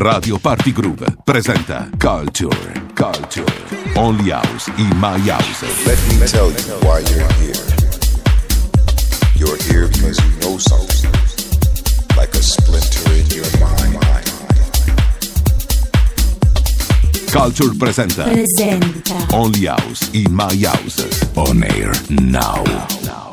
Radio Party Groove presenta Culture, Culture, Only House in My House. Let me tell you why you're here. You're here because you know something, like a splinter in your mind. Culture presenta, presenta. Only House in My House. On air now. now.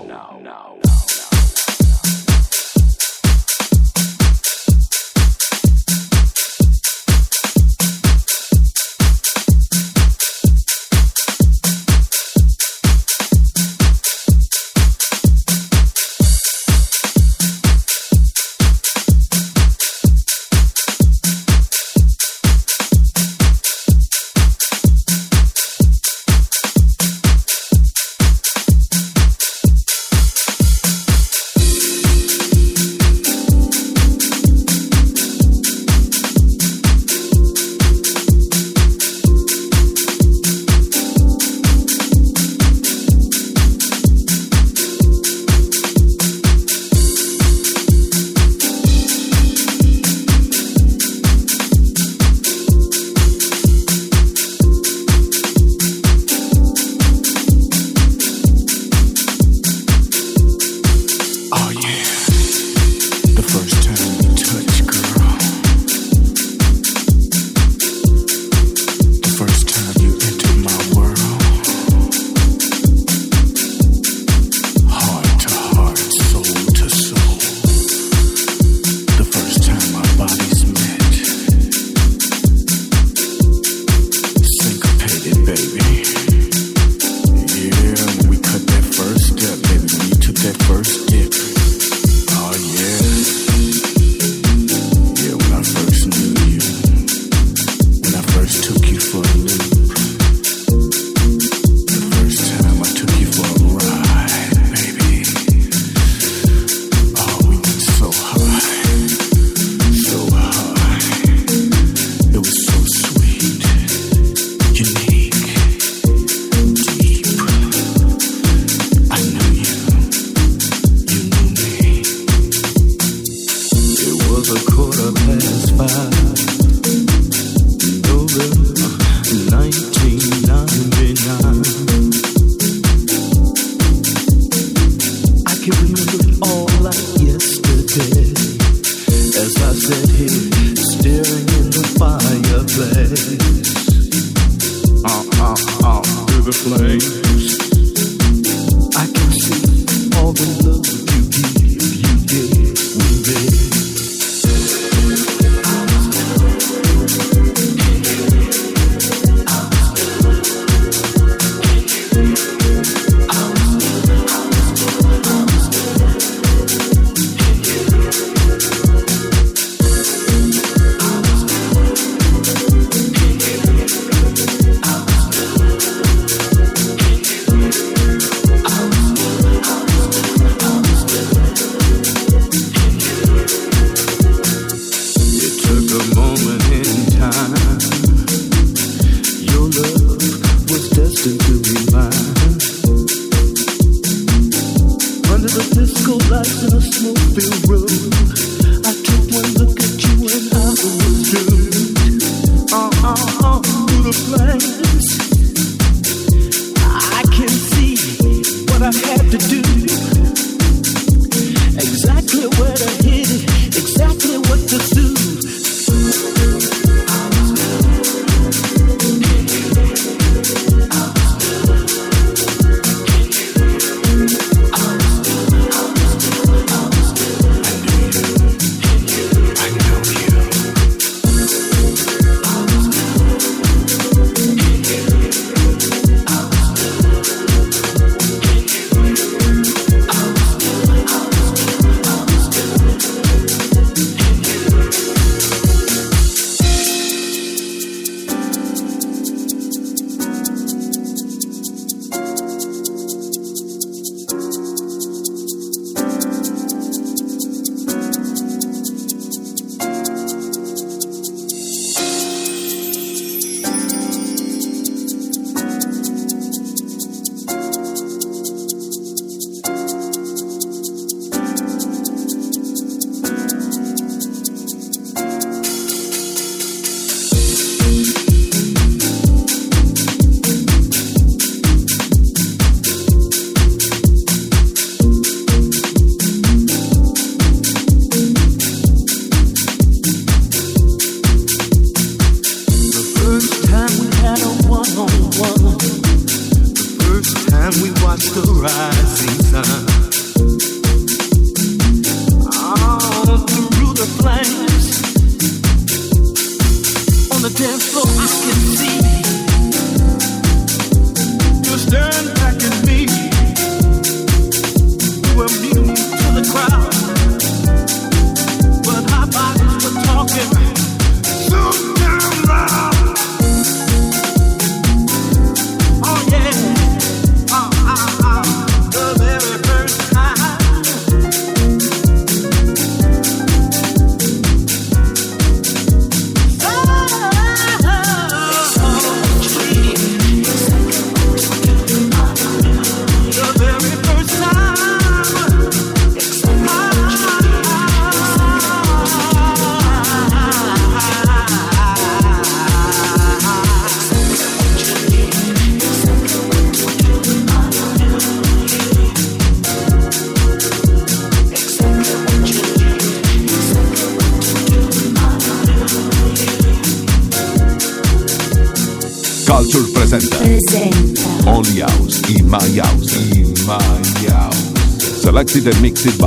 Selected and mixed by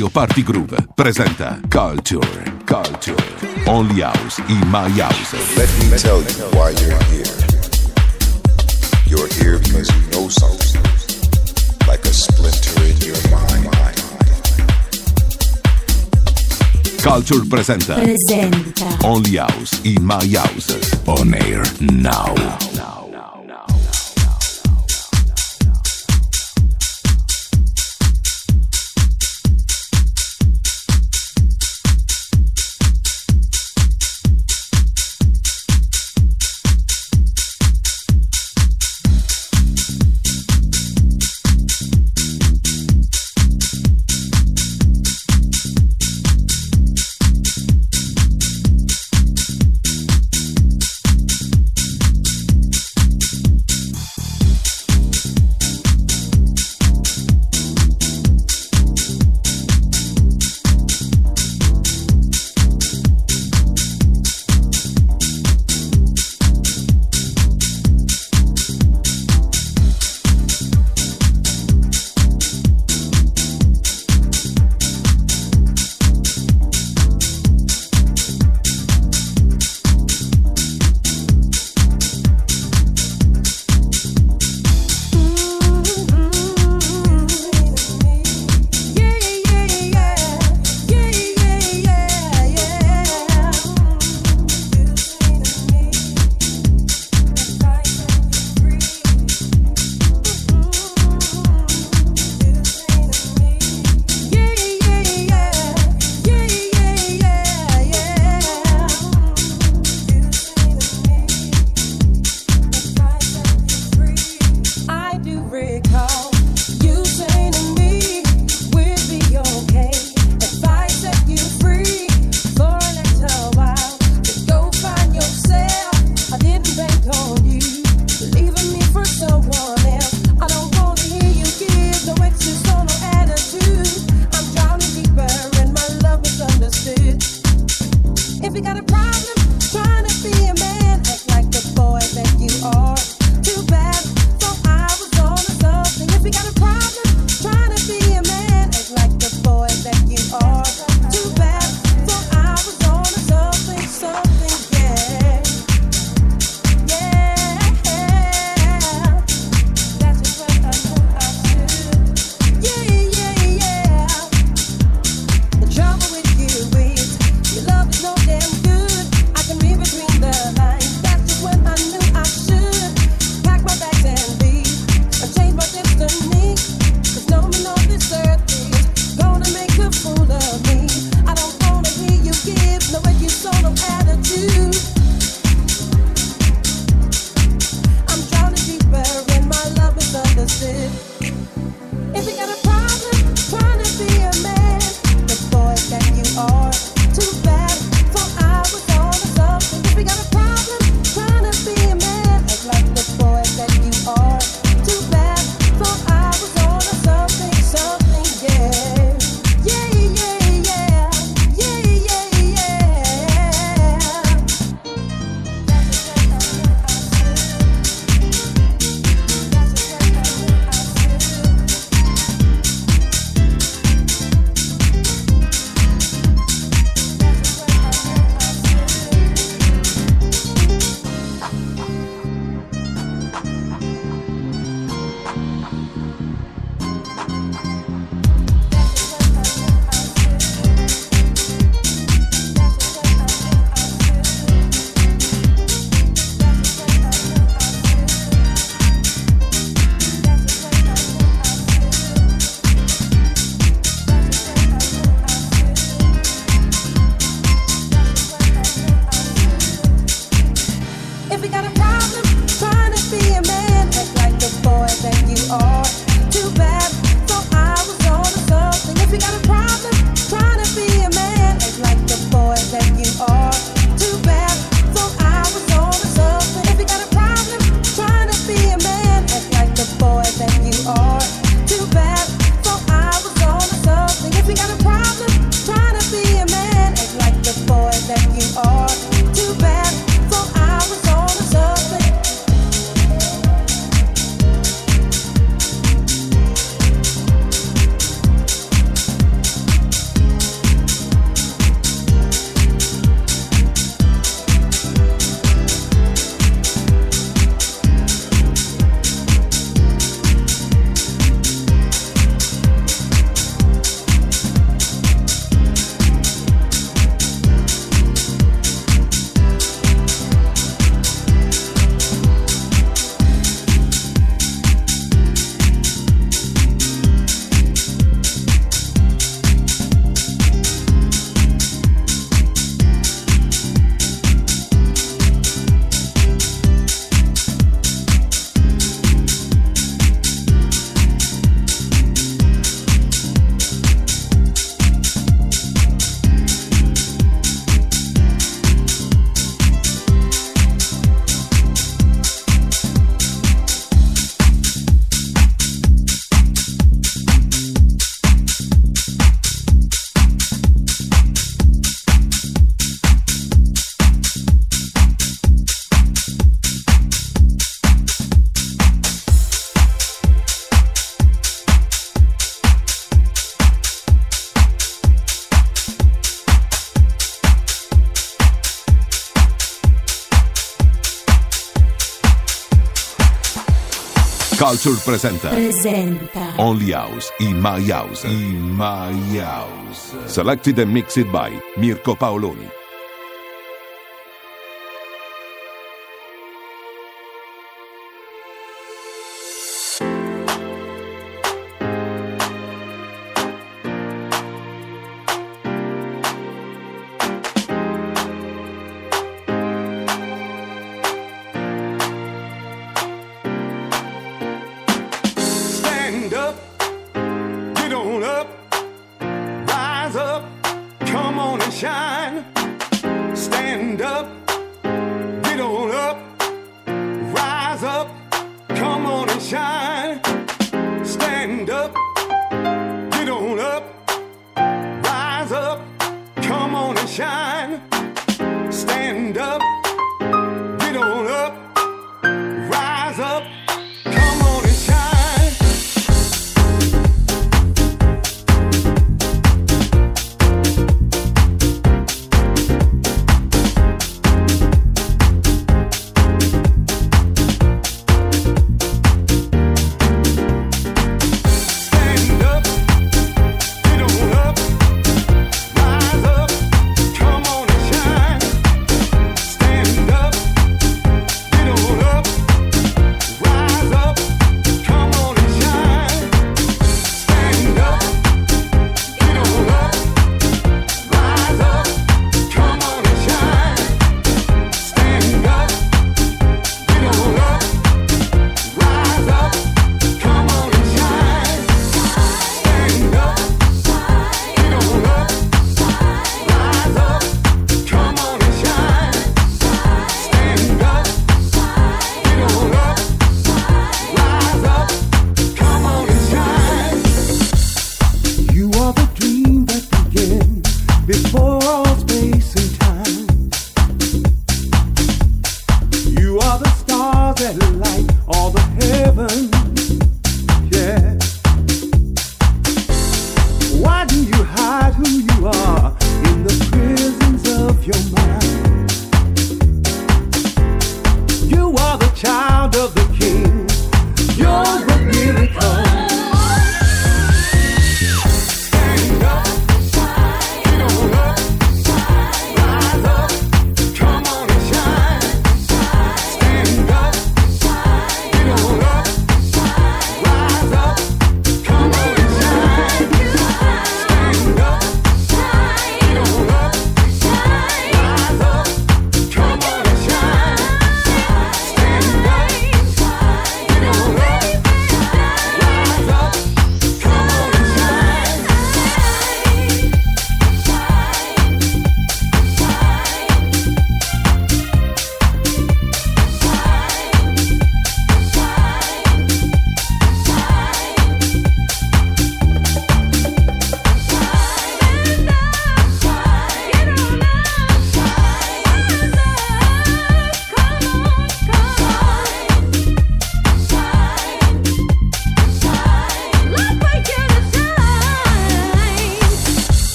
Radio Party Groove presenta Culture, Culture, Only House in My House. Let me tell you why you're here. You're here because you know something, like a splinter in your mind. Culture presenta, presenta. Only House in My House. On air now. Culture presenta Presenta. Only House in My House. In My House. Selected and mixed by Mirko Paoloni.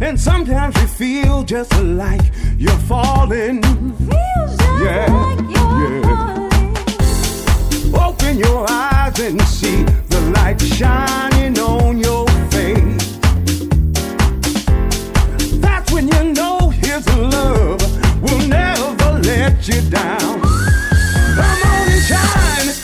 And sometimes you feel just like you're falling. yeah, like you're yeah. Falling. Open your eyes and see the light shining on your face. That's when you know his love will never let you down. Come on and shine.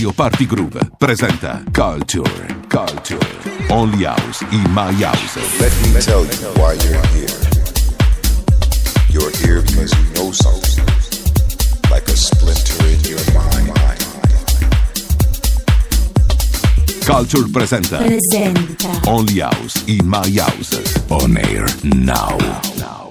Radio Party Groove presenta Culture, Culture, Only House in My House. Let me tell you why you're here. You're here because you know something, like a splinter in your mind. Culture presenta presenta Only House in My House. On air now. Culture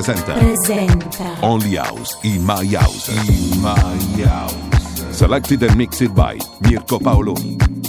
presenta presenta Only House in My House. In My House. Selected and mixed by Mirko Paoloni.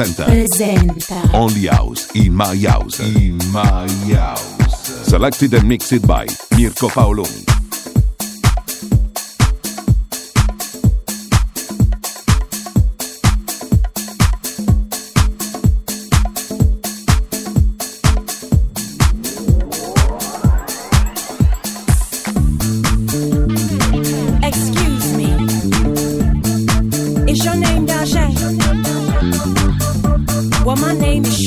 presenta Presenta. Only House in My House. In My House. Selected and mixed by Mirko Paoloni. my name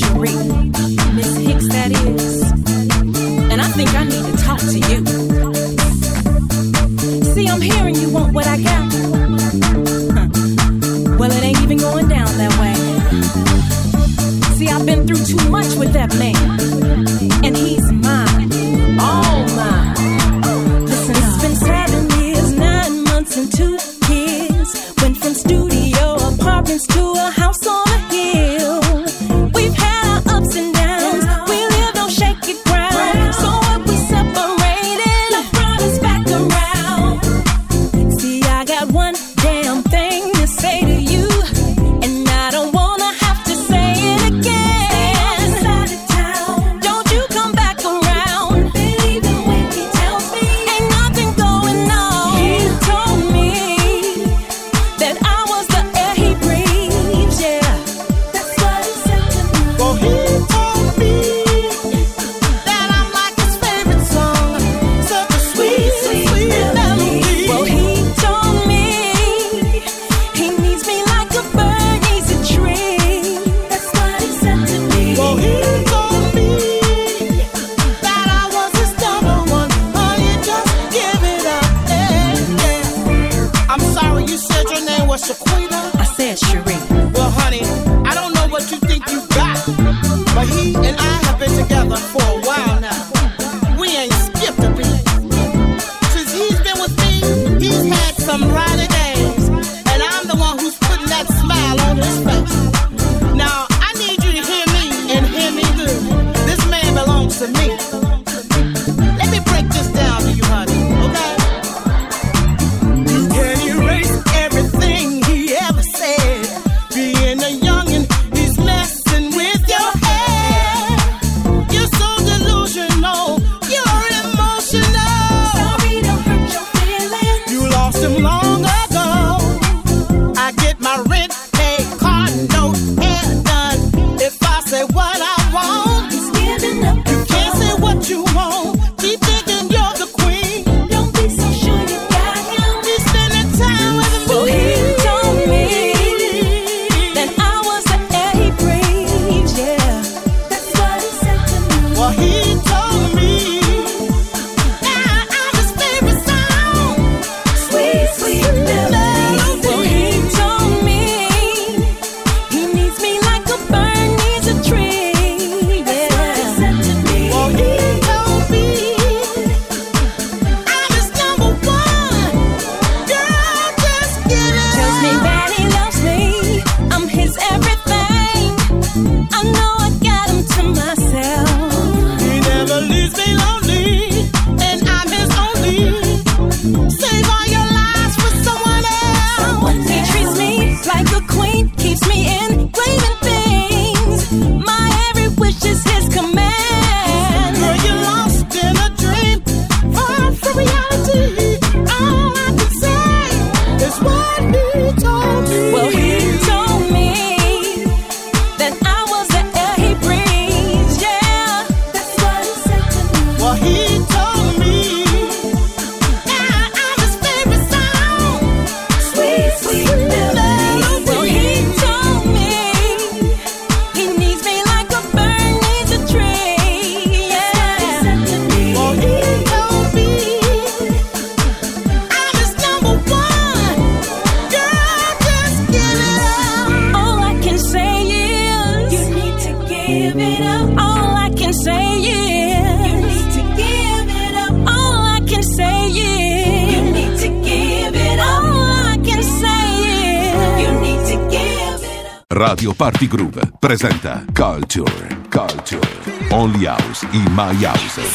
House y My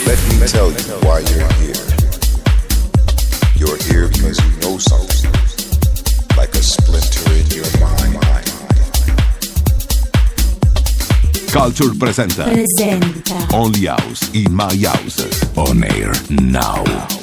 Let me tell you why you're here. You're here because you know something, like a splinter in your mind. Culture presenta. presenta. Only House y My House. On air now.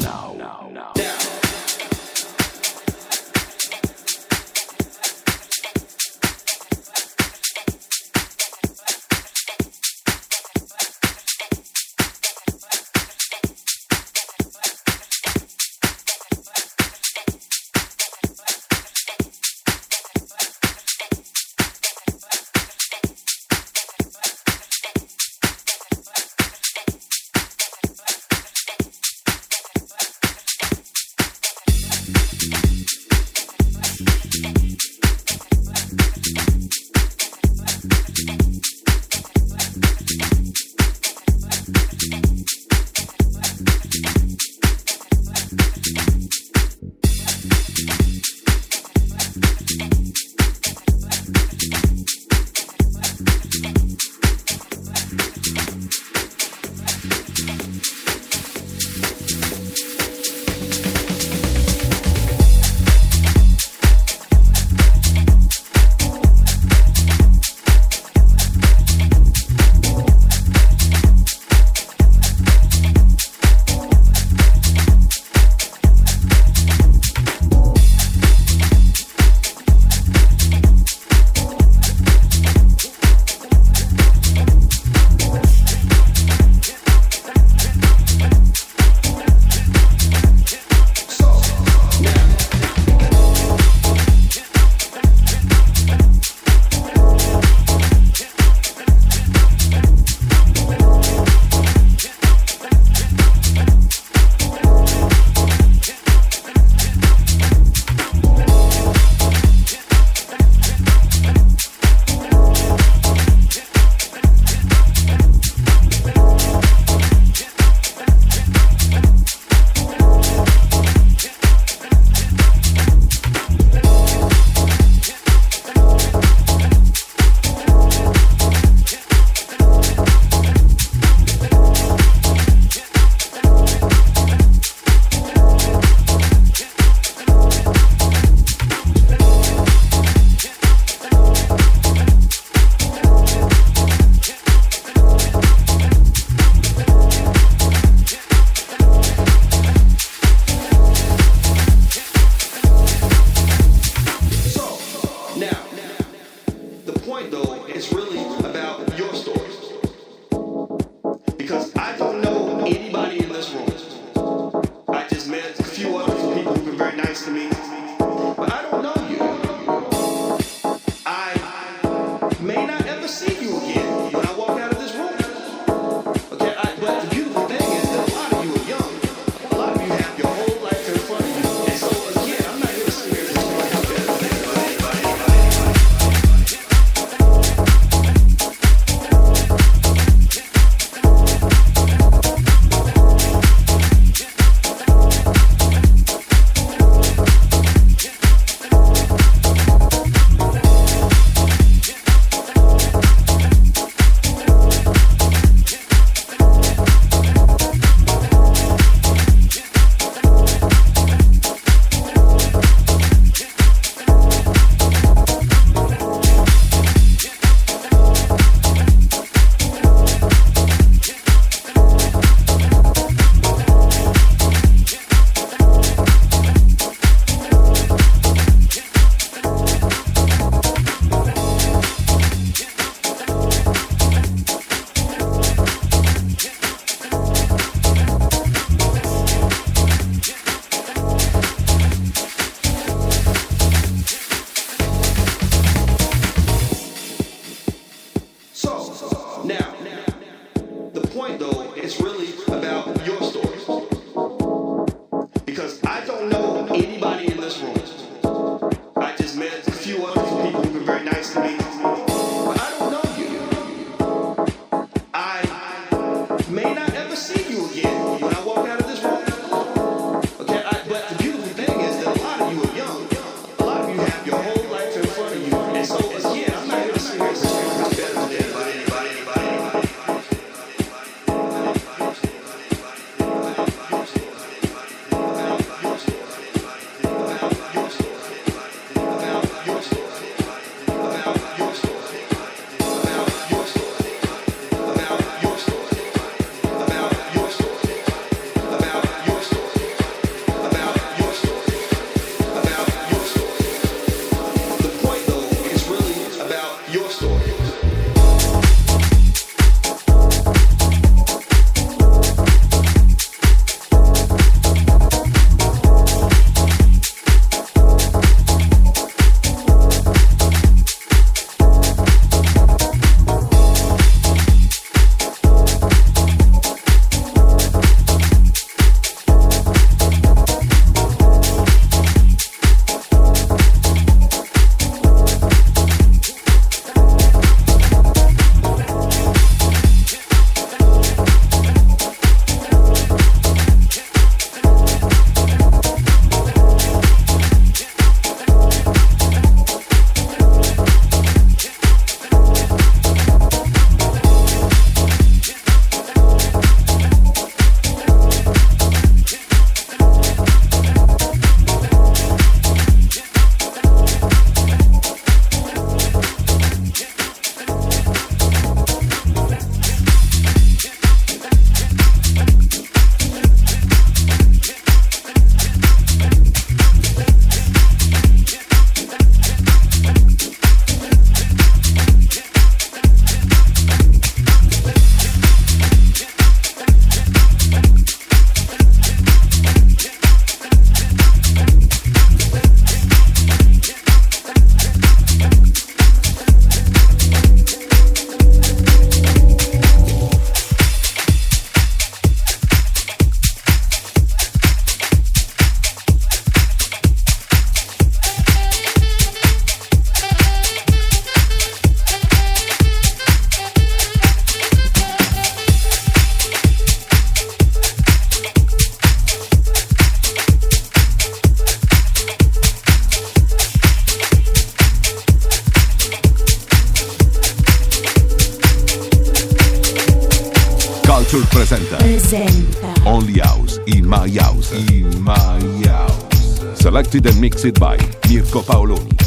Mixed by Mirko Paoloni.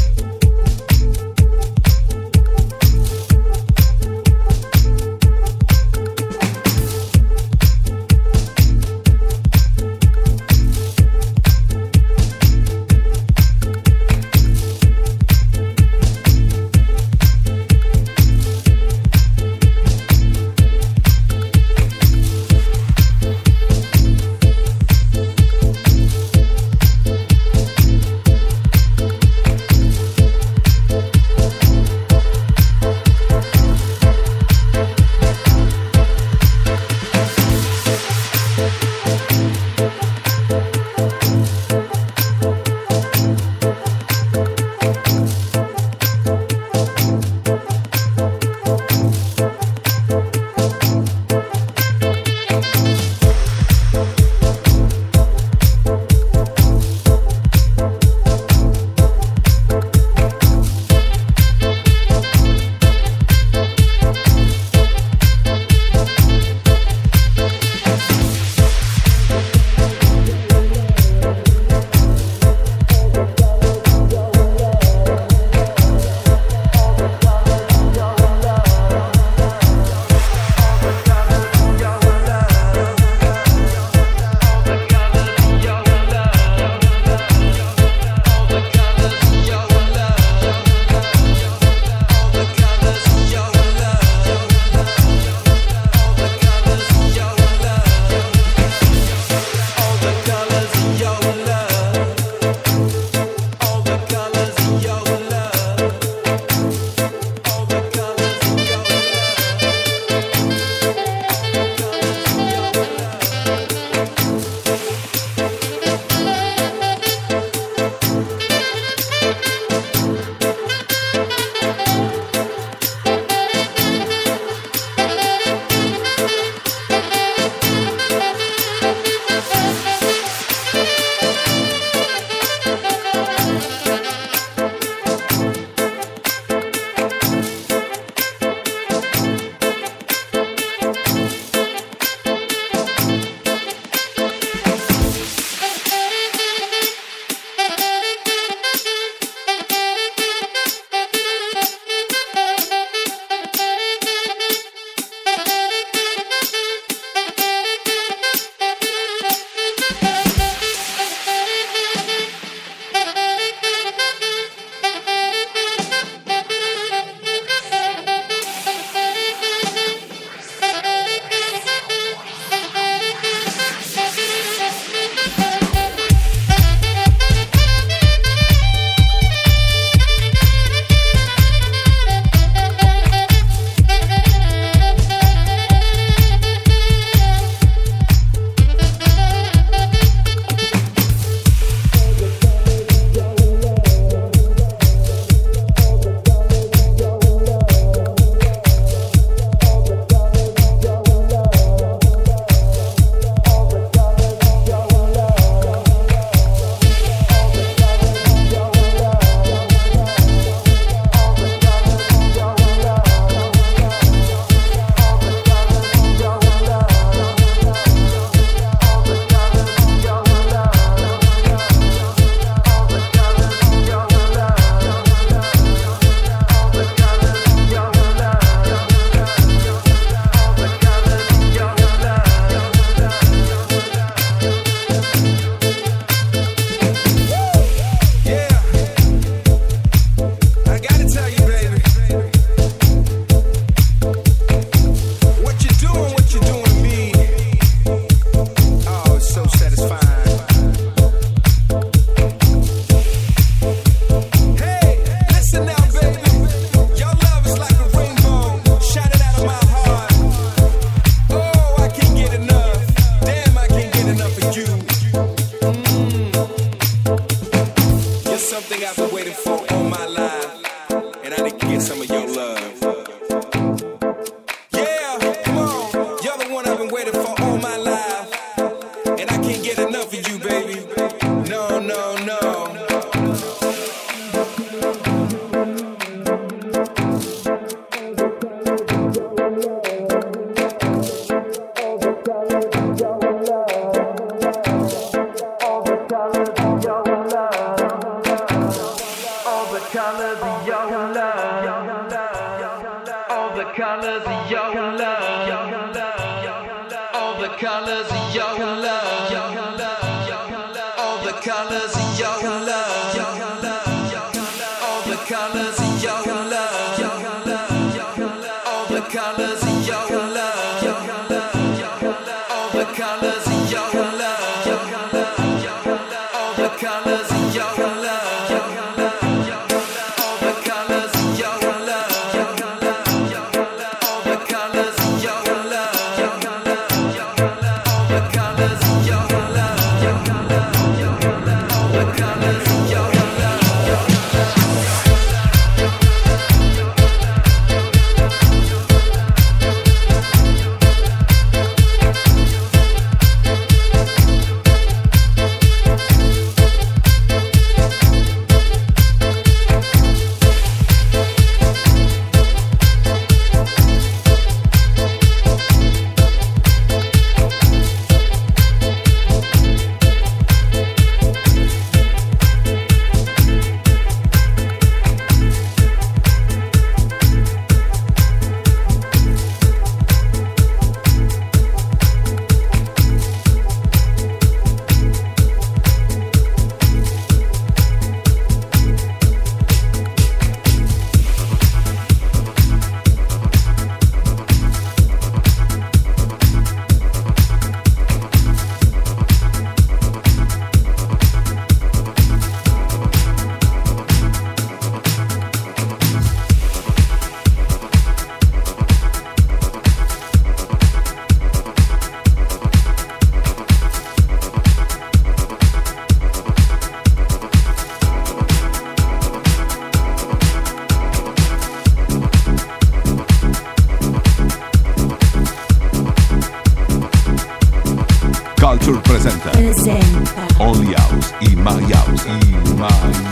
House y My House y My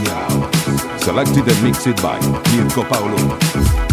House. Selected and mixed by Mirko Paolo.